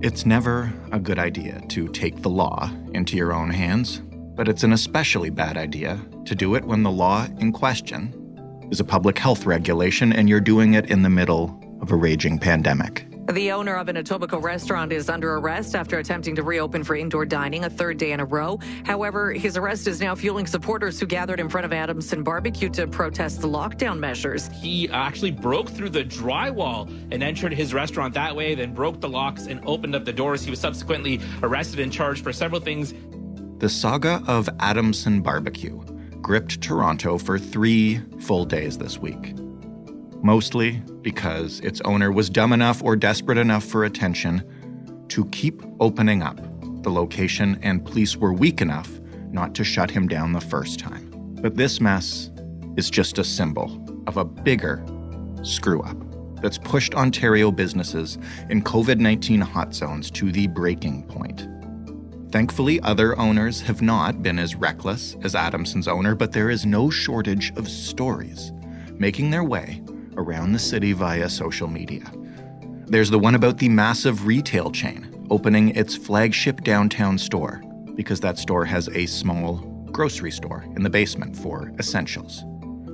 It's never a good idea to take the law into your own hands, but it's an especially bad idea to do it when the law in question is a public health regulation and you're doing it in the middle of a raging pandemic. The owner of an Etobicoke restaurant is under arrest after attempting to reopen for indoor dining a third day in a row. However, his arrest is now fueling supporters who gathered in front of Adamson Barbecue to protest the lockdown measures. He actually broke through the drywall and entered his restaurant that way, then broke the locks and opened up the doors. He was subsequently arrested and charged for several things. The saga of Adamson Barbecue gripped Toronto for three full days this week mostly because its owner was dumb enough or desperate enough for attention to keep opening up the location, and police were weak enough not to shut him down the first time. But this mess is just a symbol of a bigger screw up that's pushed Ontario businesses in COVID 19 hot zones to the breaking point. Thankfully, other owners have not been as reckless as Adamson's owner, but there is no shortage of stories making their way around the city via social media. There's the one about the massive retail chain opening its flagship downtown store because that store has a small grocery store in the basement for essentials.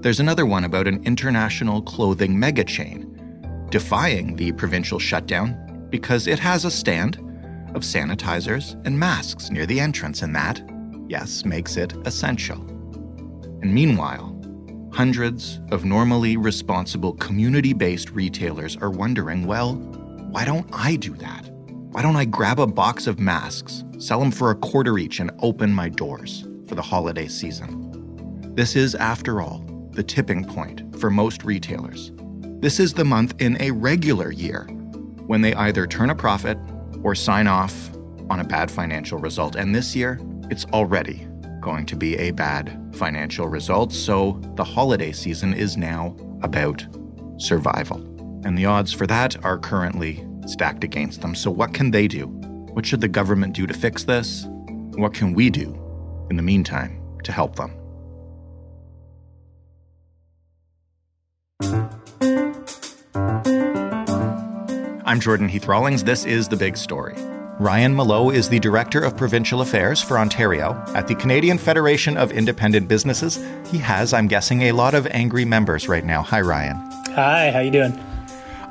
There's another one about an international clothing mega chain defying the provincial shutdown because it has a stand of sanitizers and masks near the entrance, and that, yes, makes it essential. And meanwhile, Hundreds of normally responsible community based retailers are wondering well, why don't I do that? Why don't I grab a box of masks, sell them for a quarter each, and open my doors for the holiday season? This is, after all, the tipping point for most retailers. This is the month in a regular year when they either turn a profit or sign off on a bad financial result. And this year, it's already going to be a bad financial result. So the holiday season is now about survival. And the odds for that are currently stacked against them. So, what can they do? What should the government do to fix this? What can we do in the meantime to help them? I'm Jordan Heath Rawlings. This is The Big Story. Ryan Mallough is the Director of Provincial Affairs for Ontario at the Canadian Federation of Independent Businesses. He has, I'm guessing, a lot of angry members right now. Hi, Ryan. Hi, how you doing?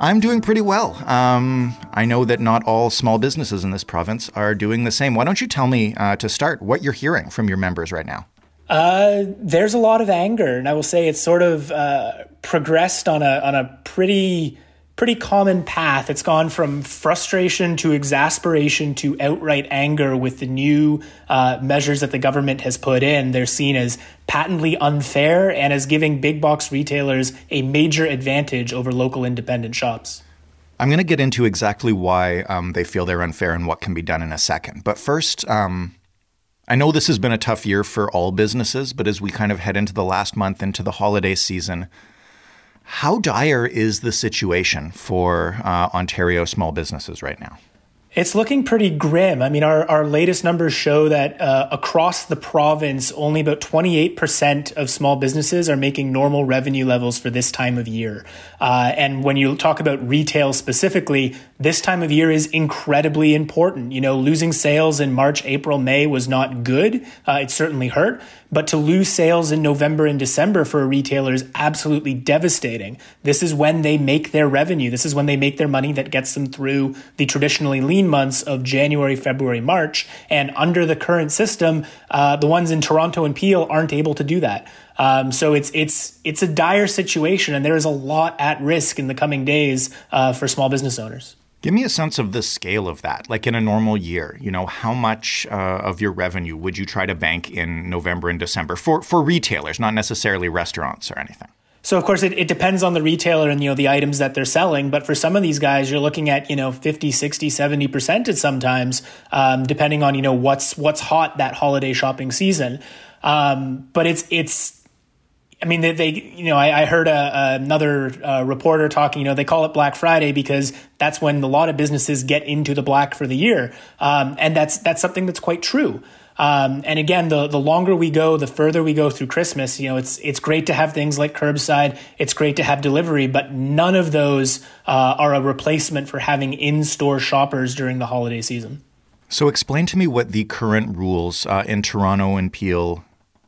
I'm doing pretty well. Um, I know that not all small businesses in this province are doing the same. Why don't you tell me uh, to start what you're hearing from your members right now? Uh, there's a lot of anger, and I will say it's sort of uh, progressed on a on a pretty pretty common path. It's gone from frustration to exasperation to outright anger with the new uh, measures that the government has put in. They're seen as patently unfair and as giving big box retailers a major advantage over local independent shops. I'm going to get into exactly why um, they feel they're unfair and what can be done in a second. But first, um, I know this has been a tough year for all businesses, but as we kind of head into the last month into the holiday season, how dire is the situation for uh, Ontario small businesses right now? It's looking pretty grim. I mean, our, our latest numbers show that uh, across the province, only about 28% of small businesses are making normal revenue levels for this time of year. Uh, and when you talk about retail specifically, this time of year is incredibly important. You know, losing sales in March, April, May was not good. Uh, it certainly hurt. But to lose sales in November and December for a retailer is absolutely devastating. This is when they make their revenue. This is when they make their money that gets them through the traditionally lean months of January, February, March. And under the current system, uh, the ones in Toronto and Peel aren't able to do that. Um, so it's it's it's a dire situation, and there is a lot at risk in the coming days uh, for small business owners. Give me a sense of the scale of that. Like in a normal year, you know, how much uh, of your revenue would you try to bank in November and December for for retailers, not necessarily restaurants or anything? So of course it, it depends on the retailer and you know the items that they're selling, but for some of these guys you're looking at, you know, 50, 60, 70% at sometimes um, depending on, you know, what's what's hot that holiday shopping season. Um, but it's it's I mean, they, they, you know, I, I heard a, another uh, reporter talking. You know, they call it Black Friday because that's when a lot of businesses get into the black for the year, um, and that's that's something that's quite true. Um, and again, the the longer we go, the further we go through Christmas. You know, it's it's great to have things like curbside. It's great to have delivery, but none of those uh, are a replacement for having in store shoppers during the holiday season. So, explain to me what the current rules uh, in Toronto and Peel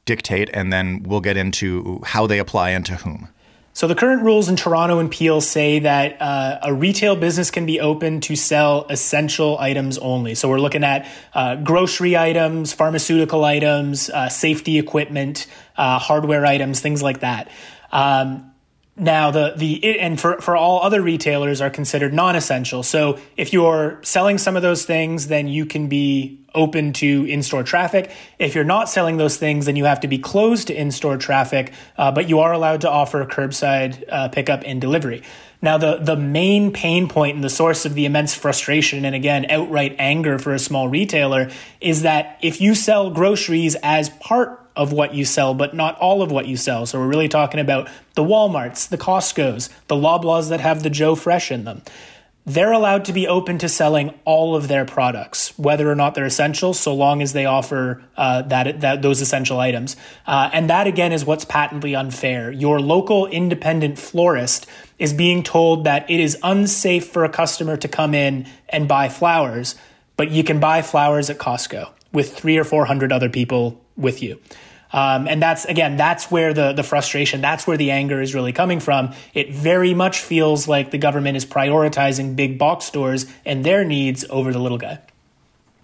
dictate, and then we'll get into how they apply and to whom. So the current rules in Toronto and Peel say that uh, a retail business can be open to sell essential items only. So we're looking at uh, grocery items, pharmaceutical items, uh, safety equipment, uh, hardware items, things like that. Um, now the the and for for all other retailers are considered non-essential. So if you're selling some of those things, then you can be open to in-store traffic. If you're not selling those things, then you have to be closed to in-store traffic, uh, but you are allowed to offer curbside uh, pickup and delivery. Now, the, the main pain point and the source of the immense frustration and again, outright anger for a small retailer is that if you sell groceries as part of what you sell, but not all of what you sell. So we're really talking about the Walmarts, the Costco's, the Loblaws that have the Joe Fresh in them. They're allowed to be open to selling all of their products, whether or not they're essential, so long as they offer uh, that, that those essential items. Uh, and that again is what's patently unfair. Your local independent florist is being told that it is unsafe for a customer to come in and buy flowers, but you can buy flowers at Costco with three or four hundred other people with you. Um, and that's again, that's where the the frustration, that's where the anger is really coming from. It very much feels like the government is prioritizing big box stores and their needs over the little guy.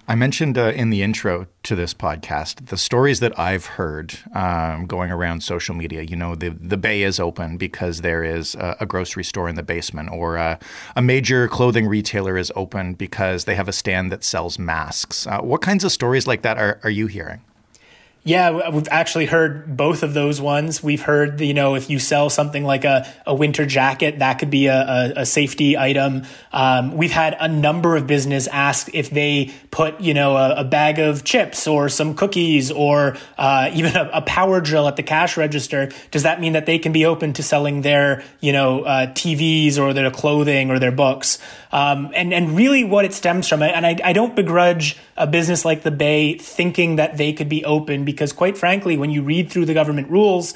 I mentioned uh, in the intro to this podcast the stories that I've heard um, going around social media. You know, the the Bay is open because there is a, a grocery store in the basement, or a, a, major clothing retailer is open because they have a stand that sells masks. Uh, what kinds of stories like that are, are you hearing? Yeah, we've actually heard both of those ones. We've heard, you know, if you sell something like a, a winter jacket, that could be a, a, a safety item. Um, we've had a number of business ask if they put, you know, a, a bag of chips or some cookies or uh, even a, power drill at the cash register. Does that mean that they can be open to selling their, you know, uh, TVs or their clothing or their books? Um, and and really, what it stems from, and I, I don't begrudge a business like the Bay thinking that they could be open because, quite frankly, when you read through the government rules,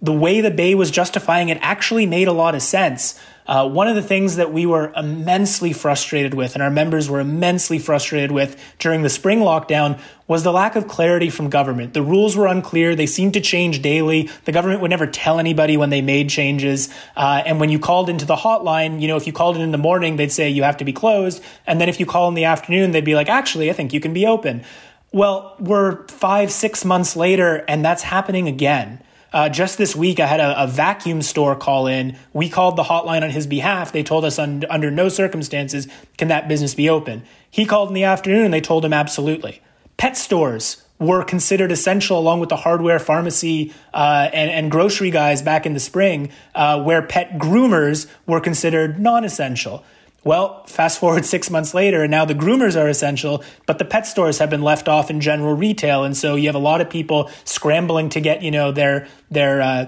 the way the Bay was justifying it actually made a lot of sense. Uh, one of the things that we were immensely frustrated with, and our members were immensely frustrated with during the spring lockdown, was the lack of clarity from government. The rules were unclear. They seemed to change daily. The government would never tell anybody when they made changes. Uh, and when you called into the hotline, you know, if you called in in the morning, they'd say you have to be closed. And then if you call in the afternoon, they'd be like, actually, I think you can be open. Well, we're five, six months later, and that's happening again. Uh, just this week, I had a, a, vacuum store call in. We called the hotline on his behalf. They told us un, under no circumstances can that business be open. He called in the afternoon and they told him absolutely. Pet stores were considered essential along with the hardware, pharmacy, uh, and, and, grocery guys back in the spring, uh, where pet groomers were considered non essential. Well, fast forward six months later, and now the groomers are essential, but the pet stores have been left off in general retail, and so you have a lot of people scrambling to get you know their their uh,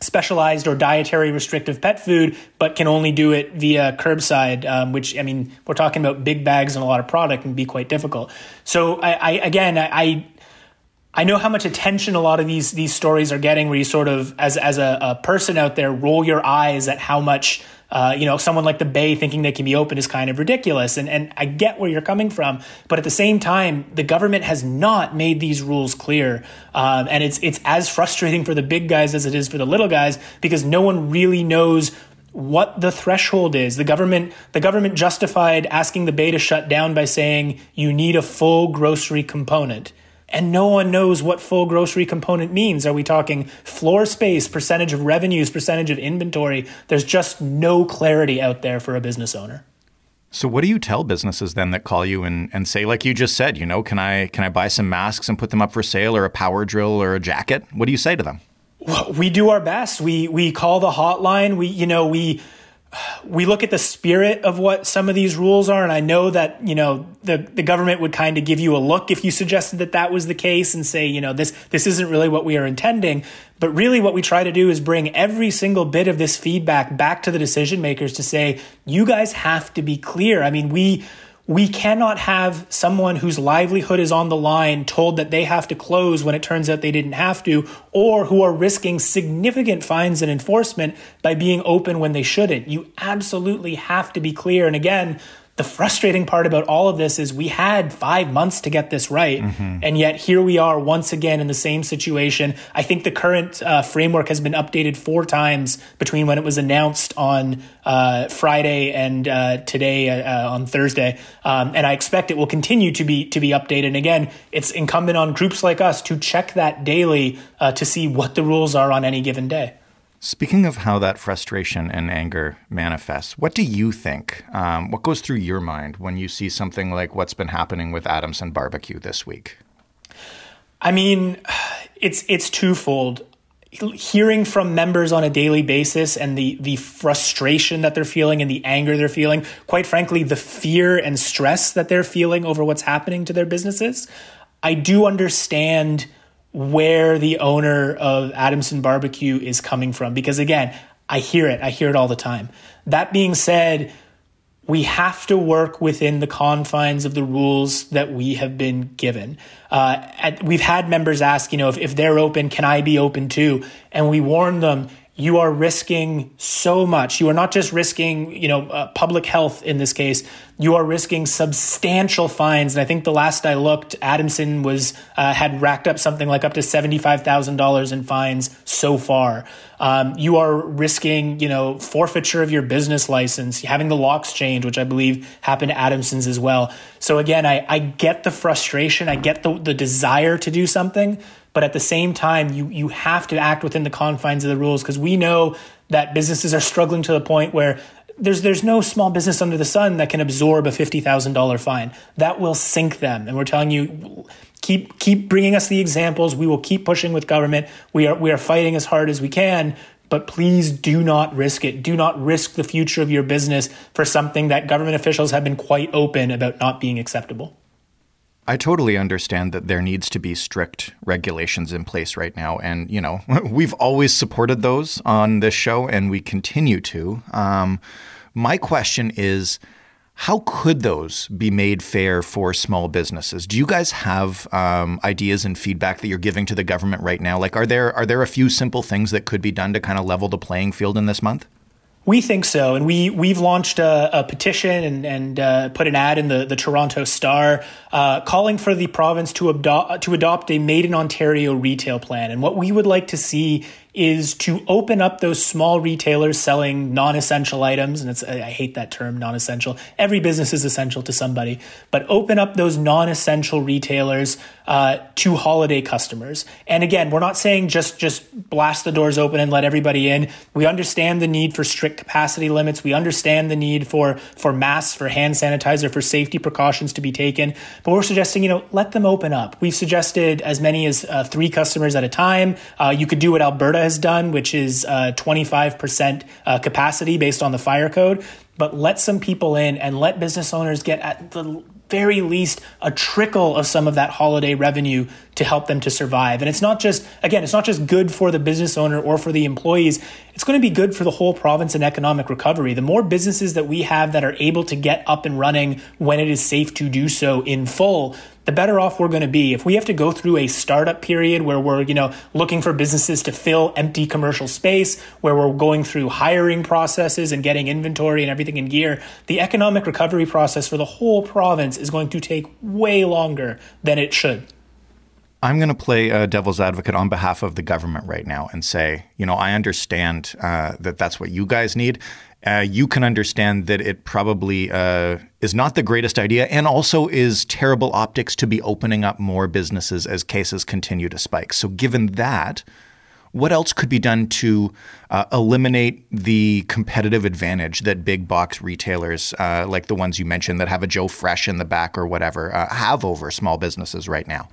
specialized or dietary restrictive pet food, but can only do it via curbside, um, which I mean we're talking about big bags and a lot of product and be quite difficult. So I, I again I I know how much attention a lot of these these stories are getting, where you sort of, as as a, a person out there, roll your eyes at how much, uh, you know, someone like the Bay thinking they can be open is kind of ridiculous. And and I get where you're coming from, but at the same time, the government has not made these rules clear, um, and it's it's as frustrating for the big guys as it is for the little guys because no one really knows what the threshold is. The government the government justified asking the Bay to shut down by saying you need a full grocery component and no one knows what full grocery component means. Are we talking floor space, percentage of revenues, percentage of inventory? There's just no clarity out there for a business owner. So what do you tell businesses then that call you and, and say, like you just said, you know, can I can I buy some masks and put them up for sale or a power drill or a jacket? What do you say to them? Well, we do our best. We we call the hotline. We you know we we look at the spirit of what some of these rules are, and I know that you know the the government would kind of give you a look if you suggested that that was the case and say you know this this isn't really what we are intending. But really, what we try to do is bring every single bit of this feedback back to the decision makers to say you guys have to be clear. I mean we we cannot have someone whose livelihood is on the line told that they have to close when it turns out they didn't have to, or who are risking significant fines and enforcement by being open when they shouldn't. You absolutely have to be clear. And again, the frustrating part about all of this is we had five months to get this right. Mm-hmm. And yet here we are once again in the same situation. I think the current uh, framework has been updated four times between when it was announced on uh, Friday and uh, today uh, uh, on Thursday. Um, and I expect it will continue to be to be updated. And again, it's incumbent on groups like us to check that daily uh, to see what the rules are on any given day. Speaking of how that frustration and anger manifests, what do you think? Um, what goes through your mind when you see something like what's been happening with Adamson Barbecue this week? I mean, it's it's twofold. Hearing from members on a daily basis and the the frustration that they're feeling and the anger they're feeling, quite frankly, the fear and stress that they're feeling over what's happening to their businesses. I do understand where the owner of Adamson Barbecue is coming from because again, I hear it. I hear it all the time. That being said, we have to work within the confines of the rules that we have been given. Uh, at, we've had members ask, you know, if, if they're open, can I be open too? And we warn them, you are risking so much. You are not just risking, you know, uh, public health in this case. You are risking substantial fines. And I think the last I looked, Adamson was uh, had racked up something like up to seventy five thousand dollars in fines so far. Um, you are risking, you know, forfeiture of your business license, having the locks changed, which I believe happened to Adamson's as well. So again, I, I get the frustration, I get the the desire to do something but at the same time you you have to act within the confines of the rules because we know that businesses are struggling to the point where there's there's no small business under the sun that can absorb a fifty thousand dollar fine. That will sink them, and we're telling you, keep keep bringing us the examples. We will keep pushing with government. We are we are fighting as hard as we can, but please do not risk it. Do not risk the future of your business for something that government officials have been quite open about not being acceptable. I totally understand that there needs to be strict regulations in place right now. And, you know, we've always supported those on this show and we continue to. Um, my question is how could those be made fair for small businesses? Do you guys have um, ideas and feedback that you're giving to the government right now? Like, are there are there a few simple things that could be done to kind of level the playing field in this month? We think so, and we we've launched a, a petition and, and uh, put an ad in the, the Toronto Star uh, calling for the province to adopt to adopt a Made in Ontario retail plan. And what we would like to see is to open up those small retailers selling non-essential items and it's I hate that term non-essential. Every business is essential to somebody but open up those non-essential retailers uh, to holiday customers. And again we're not saying just just blast the doors open and let everybody in. We understand the need for strict capacity limits. We understand the need for for masks for hand sanitizer for safety precautions to be taken. But we're suggesting you know let them open up. We've suggested as many as uh, three customers at a time. Uh, you could do what Alberta has done, which is uh, 25% uh, capacity based on the fire code. But let some people in and let business owners get at the very least a trickle of some of that holiday revenue to help them to survive. And it's not just, again, it's not just good for the business owner or for the employees. It's going to be good for the whole province and economic recovery. The more businesses that we have that are able to get up and running when it is safe to do so in full, the better off we're going to be. If we have to go through a startup period where we're, you know, looking for businesses to fill empty commercial space, where we're going through hiring processes and getting inventory and everything in gear, the economic recovery process for the whole province is going to take way longer than it should. I'm going to play a devil's advocate on behalf of the government right now and say, you know, I understand uh, that that's what you guys need uh, you can understand that it probably uh, is not the greatest idea and also is terrible optics to be opening up more businesses as cases continue to spike. So, given that, what else could be done to uh, eliminate the competitive advantage that big box retailers, uh, like the ones you mentioned that have a Joe Fresh in the back or whatever, uh, have over small businesses right now?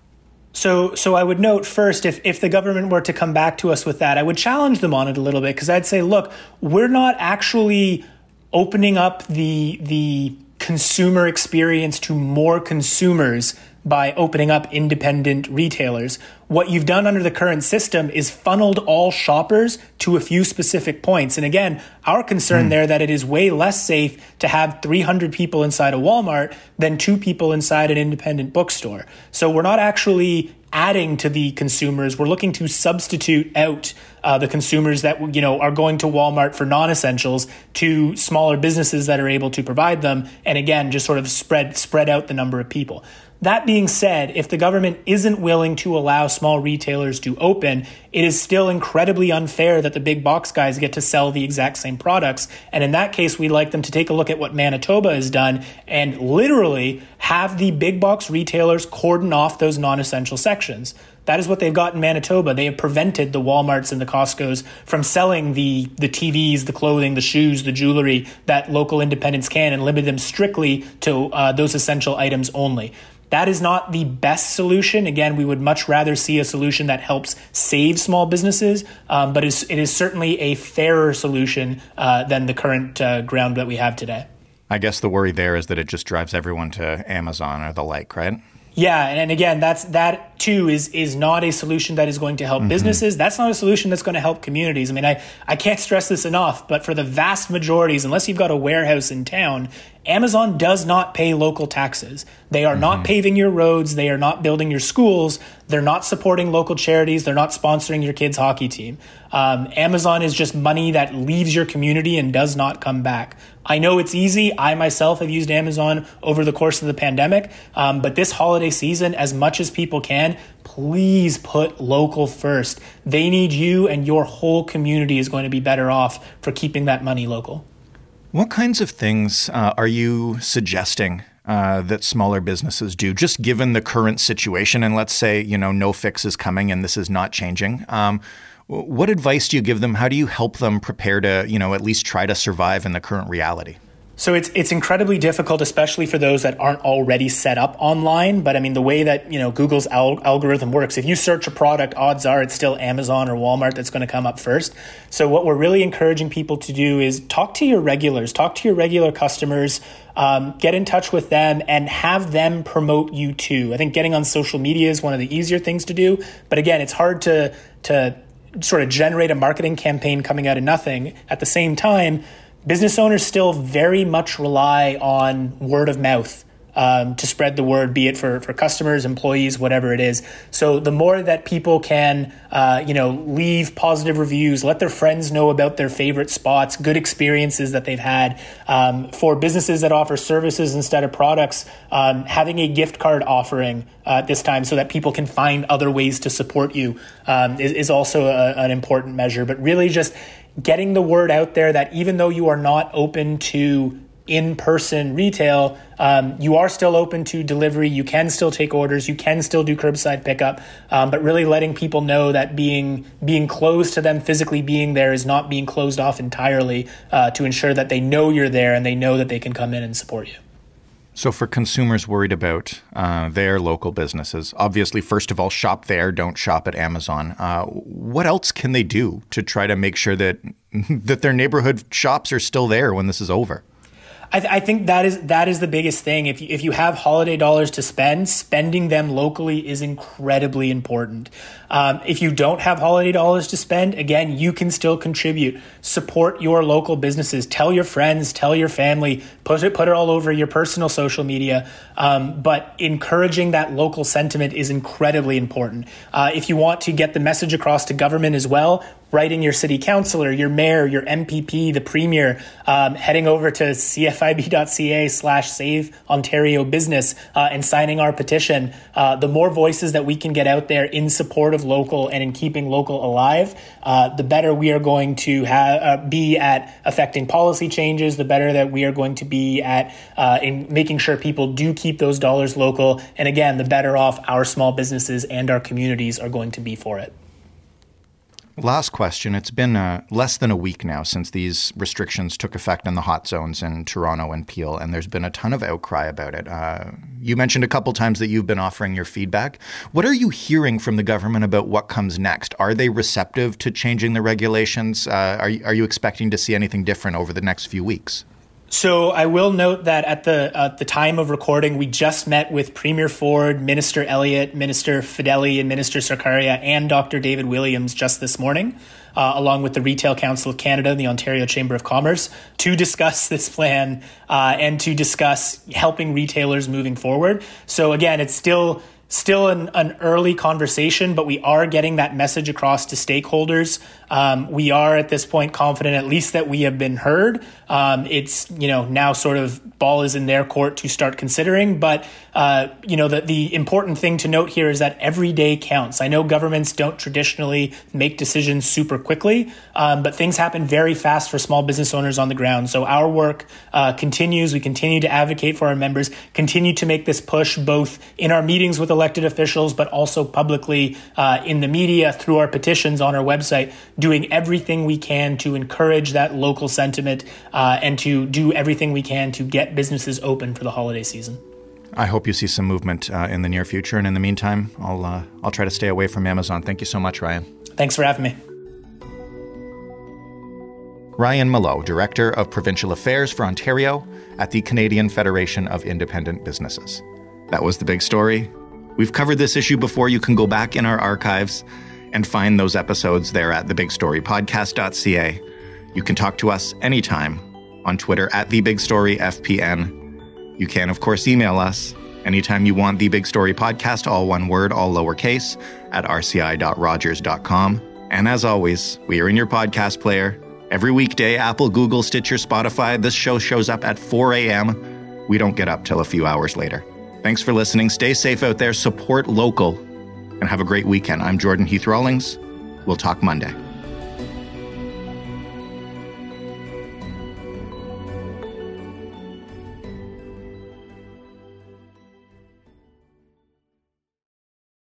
So, so I would note first, if, if the government were to come back to us with that, I would challenge them on it a little bit because I'd say, look, we're not actually opening up the the consumer experience to more consumers by opening up independent retailers. What you've done under the current system is funneled all shoppers to a few specific points. And again, our concern mm. there that it is way less safe to have 300 people inside a Walmart than two people inside an independent bookstore. So we're not actually adding to the consumers. We're looking to substitute out uh, the consumers that you know are going to Walmart for non-essentials to smaller businesses that are able to provide them, and again, just sort of spread spread out the number of people. That being said, if the government isn't willing to allow small retailers to open, it is still incredibly unfair that the big box guys get to sell the exact same products. And in that case, we'd like them to take a look at what Manitoba has done and literally have the big box retailers cordon off those non essential sections. That is what they've got in Manitoba. They have prevented the Walmarts and the Costco's from selling the, the TVs, the clothing, the shoes, the jewelry that local independents can and limit them strictly to uh, those essential items only. That is not the best solution. Again, we would much rather see a solution that helps save small businesses, um, but it is certainly a fairer solution uh, than the current uh, ground that we have today. I guess the worry there is that it just drives everyone to Amazon or the like, right? Yeah, and again, that's that too is is not a solution that is going to help mm-hmm. businesses. That's not a solution that's going to help communities. I mean, I I can't stress this enough, but for the vast majorities, unless you've got a warehouse in town, Amazon does not pay local taxes. They are mm-hmm. not paving your roads. They are not building your schools. They're not supporting local charities. They're not sponsoring your kids' hockey team. Um, Amazon is just money that leaves your community and does not come back. I know it's easy. I myself have used Amazon over the course of the pandemic. Um, but this holiday season, as much as people can, please put local first. They need you, and your whole community is going to be better off for keeping that money local. What kinds of things uh, are you suggesting uh, that smaller businesses do, just given the current situation? And let's say you know no fix is coming and this is not changing. Um, what advice do you give them? How do you help them prepare to you know at least try to survive in the current reality? So it's it's incredibly difficult, especially for those that aren't already set up online. But I mean, the way that you know Google's al- algorithm works, if you search a product, odds are it's still Amazon or Walmart that's going to come up first. So what we're really encouraging people to do is talk to your regulars, talk to your regular customers, um, get in touch with them, and have them promote you too. I think getting on social media is one of the easier things to do. But again, it's hard to to sort of generate a marketing campaign coming out of nothing. At the same time business owners still very much rely on word of mouth um, to spread the word, be it for, for customers, employees, whatever it is. So the more that people can, uh, you know, leave positive reviews, let their friends know about their favorite spots, good experiences that they've had. Um, for businesses that offer services instead of products, um, having a gift card offering uh, this time so that people can find other ways to support you um, is, is also a, an important measure. But really just getting the word out there that even though you are not open to in person retail, um, you are still open to delivery. You can still take orders. You can still do curbside pickup. Um, but really letting people know that being being closed to them physically being there is not being closed off entirely uh, to ensure that they know you're there and they know that they can come in and support you. So, for consumers worried about uh, their local businesses, obviously, first of all, shop there, don't shop at Amazon. Uh, what else can they do to try to make sure that that their neighborhood shops are still there when this is over? I, th- I, think that is that is the biggest thing. If you, if you have holiday dollars to spend, spending them locally is incredibly important. Um, if you don't have holiday dollars to spend, again, you can still contribute. Support your local businesses. Tell your friends, tell your family. Put it put it all over your personal social media. Um, but encouraging that local sentiment is incredibly important. Uh, if you want to get the message across to government as well, writing your city councilor, your mayor, your MPP, the premier, um, heading over to cfib.ca slash save Ontario business uh, and signing our petition. Uh, the more voices that we can get out there in support of local and in keeping local alive, uh, the better we are going to uh, be at affecting policy changes, the better that we are going to be at uh, in making sure people do keep those dollars local. And again, the better off our small businesses and our communities are going to be for it. Last question. It's been uh, less than a week now since these restrictions took effect in the hot zones in Toronto and Peel, and there's been a ton of outcry about it. Uh, you mentioned a couple times that you've been offering your feedback. What are you hearing from the government about what comes next? Are they receptive to changing the regulations? Uh, are, are you expecting to see anything different over the next few weeks? So I will note that at the at the time of recording, we just met with Premier Ford, Minister Elliott, Minister Fedeli, and Minister Sarkaria, and Dr. David Williams just this morning, uh, along with the Retail Council of Canada and the Ontario Chamber of Commerce, to discuss this plan uh, and to discuss helping retailers moving forward. So again, it's still still an, an early conversation, but we are getting that message across to stakeholders. Um, we are at this point confident, at least that we have been heard. Um, it's you know now sort of ball is in their court to start considering. But uh, you know the the important thing to note here is that every day counts. I know governments don't traditionally make decisions super quickly, um, but things happen very fast for small business owners on the ground. So our work uh, continues. We continue to advocate for our members, continue to make this push both in our meetings with elected officials, but also publicly uh, in the media through our petitions on our website, doing everything we can to encourage that local sentiment uh, and to do everything we can to get businesses open for the holiday season. I hope you see some movement uh, in the near future, and in the meantime, I'll uh, I'll try to stay away from Amazon. Thank you so much, Ryan. Thanks for having me. Ryan Mallough, Director of Provincial Affairs for Ontario at the Canadian Federation of Independent Businesses. That was the big story. We've covered this issue before. You can go back in our archives and find those episodes there at thebigstorypodcast.ca. You can talk to us anytime on Twitter at thebigstoryfpn. You can, of course, email us anytime you want the Big Story Podcast, all one word, all lowercase, at rci.rogers.com. And as always, we are in your podcast player. Every weekday, Apple, Google, Stitcher, Spotify, this show shows up at 4 a.m. We don't get up till a few hours later. Thanks for listening. Stay safe out there, support local, and have a great weekend. I'm Jordan Heath Rawlings. We'll talk Monday.